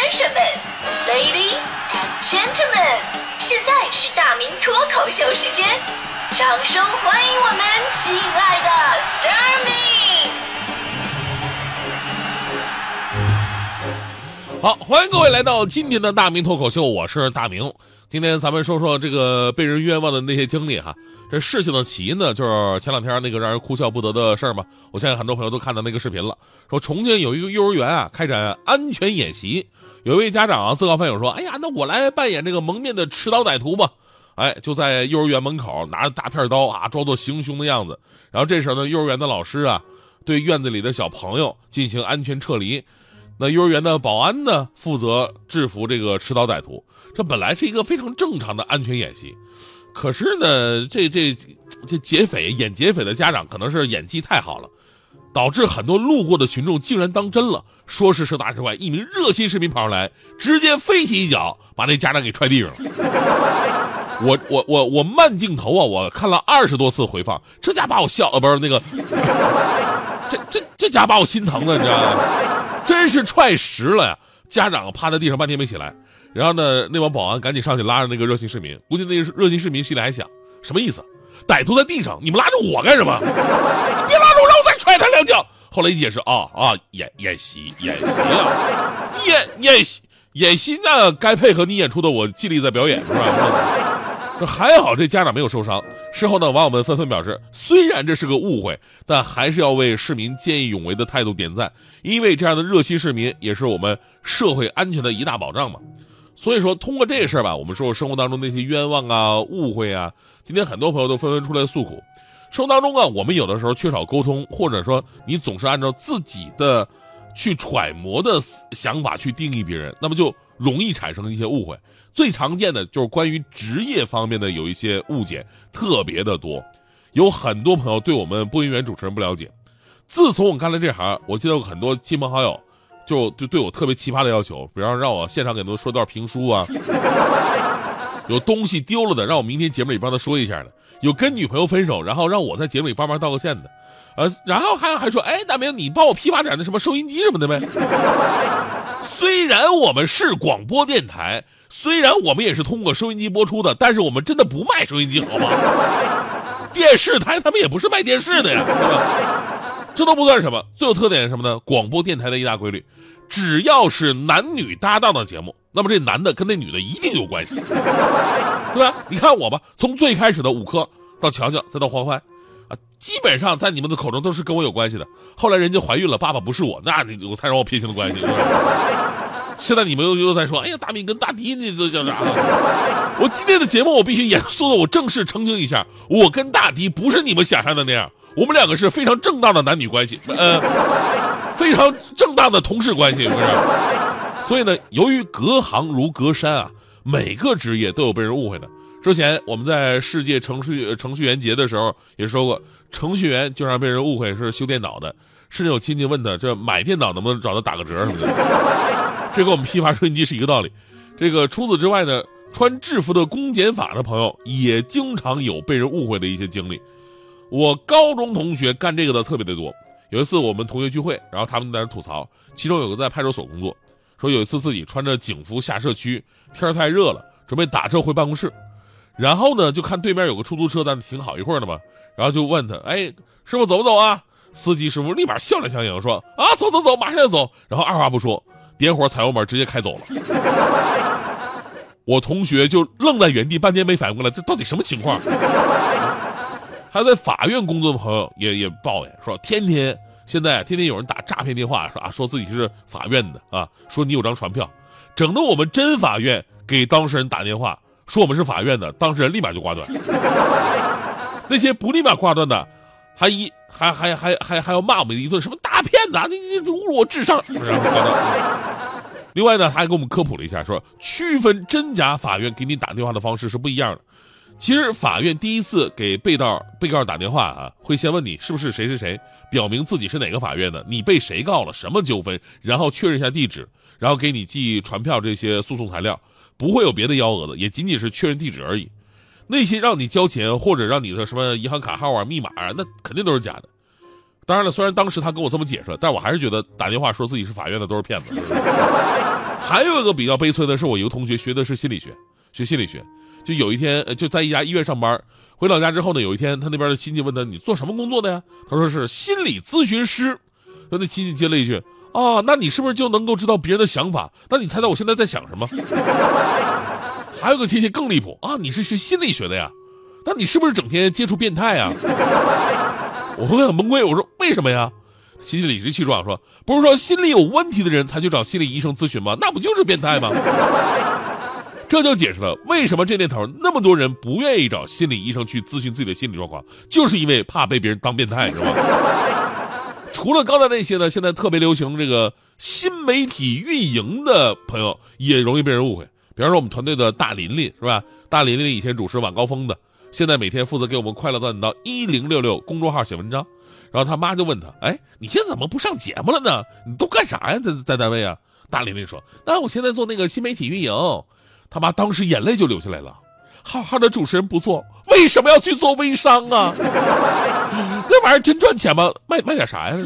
先生们，Ladies and Gentlemen，现在是大明脱口秀时间，掌声欢迎我们亲爱的 Starmy 好，欢迎各位来到今天的大明脱口秀，我是大明。今天咱们说说这个被人冤枉的那些经历哈。这事情的起因呢，就是前两天那个让人哭笑不得的事儿嘛。我相信很多朋友都看到那个视频了，说重庆有一个幼儿园啊开展安全演习，有一位家长啊自告奋勇说：“哎呀，那我来扮演这个蒙面的持刀歹徒吧。”哎，就在幼儿园门口拿着大片刀啊，装作行凶的样子。然后这时候呢，幼儿园的老师啊，对院子里的小朋友进行安全撤离。那幼儿园的保安呢，负责制服这个持刀歹徒。这本来是一个非常正常的安全演习，可是呢，这这这劫匪演劫匪的家长可能是演技太好了，导致很多路过的群众竟然当真了。说时迟那时快，一名热心市民跑上来，直接飞起一脚把那家长给踹地上了。我我我我慢镜头啊，我看了二十多次回放，这家把我笑呃不是那个，这这这家把我心疼的，你知道吗？真是踹实了呀！家长趴在地上半天没起来，然后呢，那帮保安赶紧上去拉着那个热心市民。估计那个热心市民心里还想：什么意思？歹徒在地上，你们拉着我干什么？别拉着我，让我再踹他两脚。后来一解释，啊啊，演演习，演习啊，演演习演习，那该配合你演出的，我尽力在表演，是吧？这还好，这家长没有受伤。事后呢，网友们纷纷表示，虽然这是个误会，但还是要为市民见义勇为的态度点赞，因为这样的热心市民也是我们社会安全的一大保障嘛。所以说，通过这事儿吧，我们说生活当中那些冤枉啊、误会啊，今天很多朋友都纷纷出来诉苦。生活当中啊，我们有的时候缺少沟通，或者说你总是按照自己的去揣摩的想法去定义别人，那么就容易产生一些误会。最常见的就是关于职业方面的有一些误解，特别的多。有很多朋友对我们播音员主持人不了解。自从我干了这行，我记得有很多亲朋好友就就对我特别奇葩的要求，比方让我现场给他们说段评书啊。有东西丢了的，让我明天节目里帮他说一下的；有跟女朋友分手，然后让我在节目里帮忙道个歉的。呃，然后还还说，哎，大明，你帮我批发点那什么收音机什么的呗。虽然我们是广播电台。虽然我们也是通过收音机播出的，但是我们真的不卖收音机，好吗？电视台他们也不是卖电视的呀，这都不算什么，最有特点是什么呢？广播电台的一大规律，只要是男女搭档的节目，那么这男的跟那女的一定有关系，对吧？你看我吧，从最开始的五科到乔乔，再到欢欢，啊，基本上在你们的口中都是跟我有关系的。后来人家怀孕了，爸爸不是我，那你我才让我撇清了关系。现在你们又又在说，哎呀，大明跟大迪，你这叫啥？我今天的节目，我必须严肃的，我正式澄清一下，我跟大迪不是你们想象的那样，我们两个是非常正当的男女关系，呃，非常正当的同事关系，不是？所以呢，由于隔行如隔山啊，每个职业都有被人误会的。之前我们在世界程序程序员节的时候也说过，程序员经常被人误会是修电脑的，甚至有亲戚问他，这买电脑能不能找他打个折什么的。这跟我们批发收音机是一个道理。这个除此之外呢，穿制服的公检法的朋友也经常有被人误会的一些经历。我高中同学干这个的特别的多。有一次我们同学聚会，然后他们在那吐槽，其中有个在派出所工作，说有一次自己穿着警服下社区，天太热了，准备打车回办公室，然后呢就看对面有个出租车在那停好一会儿了嘛，然后就问他，哎，师傅走不走啊？司机师傅立马笑脸相迎说，啊，走走走，马上就走。然后二话不说。点火踩油门，直接开走了。我同学就愣在原地，半天没反应过来，这到底什么情况？还在法院工作的朋友也也抱怨说，天天现在天天有人打诈骗电话，说啊，说自己是法院的啊，说你有张传票，整的我们真法院给当事人打电话，说我们是法院的，当事人立马就挂断。那些不立马挂断的。还一还还还还还要骂我们一顿，什么大骗子，你你侮辱我智商。另外呢，他还给我们科普了一下，说区分真假法院给你打电话的方式是不一样的。其实法院第一次给被告被告打电话啊，会先问你是不是谁谁谁，表明自己是哪个法院的，你被谁告了，什么纠纷，然后确认一下地址，然后给你寄传票这些诉讼材料，不会有别的幺蛾子，也仅仅是确认地址而已。那些让你交钱或者让你的什么银行卡号啊、密码啊，那肯定都是假的。当然了，虽然当时他跟我这么解释，但我还是觉得打电话说自己是法院的都是骗子。还有一个比较悲催的是，我一个同学学的是心理学，学心理学，就有一天就在一家医院上班，回老家之后呢，有一天他那边的亲戚问他：“你做什么工作的呀？”他说是心理咨询师。他那亲戚接了一句：“啊，那你是不是就能够知道别人的想法？那你猜猜我现在在想什么？” 还有个亲戚更离谱啊，你是学心理学的呀？那你是不是整天接触变态呀？我会很崩溃，我说为什么呀？亲戚理直气壮说：“不是说心理有问题的人才去找心理医生咨询吗？那不就是变态吗？”这就解释了为什么这年头那么多人不愿意找心理医生去咨询自己的心理状况，就是因为怕被别人当变态，是吧？除了刚才那些呢，现在特别流行这个新媒体运营的朋友也容易被人误会。比方说我们团队的大琳琳，是吧？大琳琳以前主持晚高峰的，现在每天负责给我们快乐大本到一零六六公众号写文章。然后他妈就问他：“哎，你现在怎么不上节目了呢？你都干啥呀？在在单位啊？”大琳琳说：“那我现在做那个新媒体运营。”他妈当时眼泪就流下来了。好好的主持人不做，为什么要去做微商啊？那玩意儿真赚钱吗？卖卖点啥呀？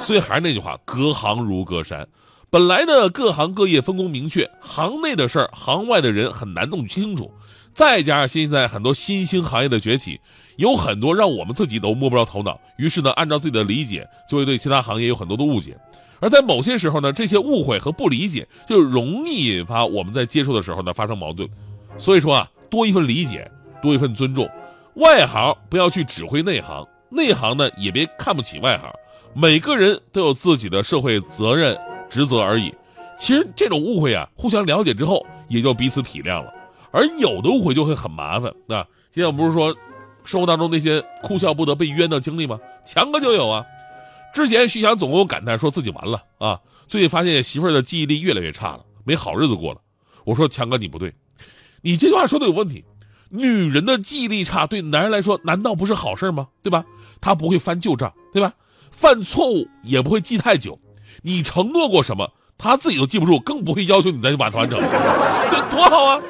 所以还是那句话，隔行如隔山。本来呢，各行各业分工明确，行内的事儿，行外的人很难弄清楚。再加上现在很多新兴行业的崛起。有很多让我们自己都摸不着头脑，于是呢，按照自己的理解，就会对其他行业有很多的误解。而在某些时候呢，这些误会和不理解就容易引发我们在接触的时候呢发生矛盾。所以说啊，多一份理解，多一份尊重，外行不要去指挥内行，内行呢也别看不起外行。每个人都有自己的社会责任职责而已。其实这种误会啊，互相了解之后也就彼此体谅了。而有的误会就会很麻烦。那现在我们不是说。生活当中那些哭笑不得被冤的经历吗？强哥就有啊。之前徐翔总跟我感叹说自己完了啊，最近发现媳妇儿的记忆力越来越差了，没好日子过了。我说强哥你不对，你这句话说的有问题。女人的记忆力差对男人来说难道不是好事吗？对吧？他不会翻旧账，对吧？犯错误也不会记太久。你承诺过什么，他自己都记不住，更不会要求你再去把它完成，这多好啊！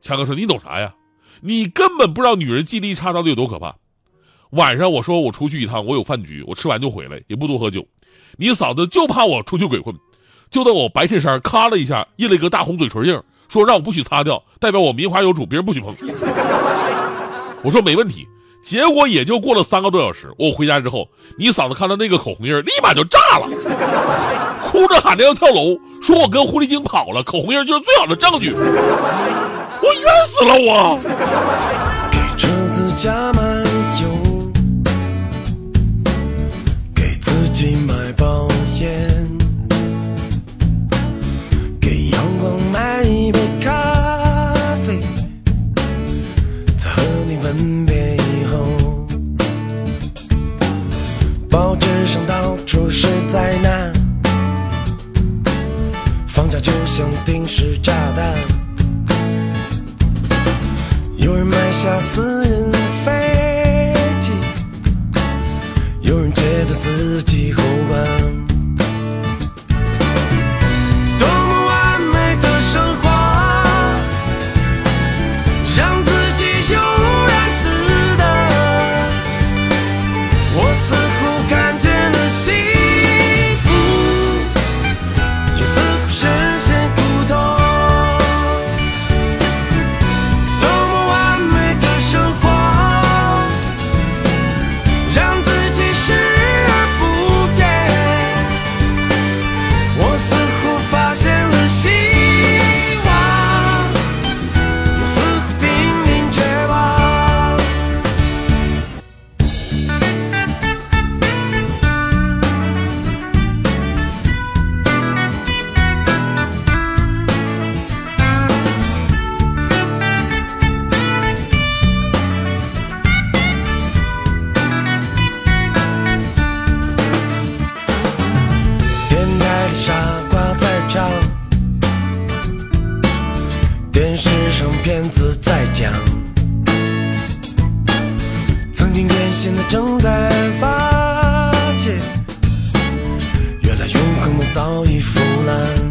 强哥说你懂啥呀？你根本不知道女人记忆力差到底有多可怕。晚上我说我出去一趟，我有饭局，我吃完就回来，也不多喝酒。你嫂子就怕我出去鬼混，就在我白衬衫咔了一下印了一个大红嘴唇印，说让我不许擦掉，代表我名花有主，别人不许碰。我说没问题。结果也就过了三个多小时，我回家之后，你嫂子看到那个口红印，立马就炸了，哭着喊着要跳楼，说我跟狐狸精跑了，口红印就是最好的证据。我冤死了！我给车子加像定时炸弹。有人买下私人飞机，有人觉得自己骗子在讲，曾经艰辛的正在发起，原来永恒的早已腐烂。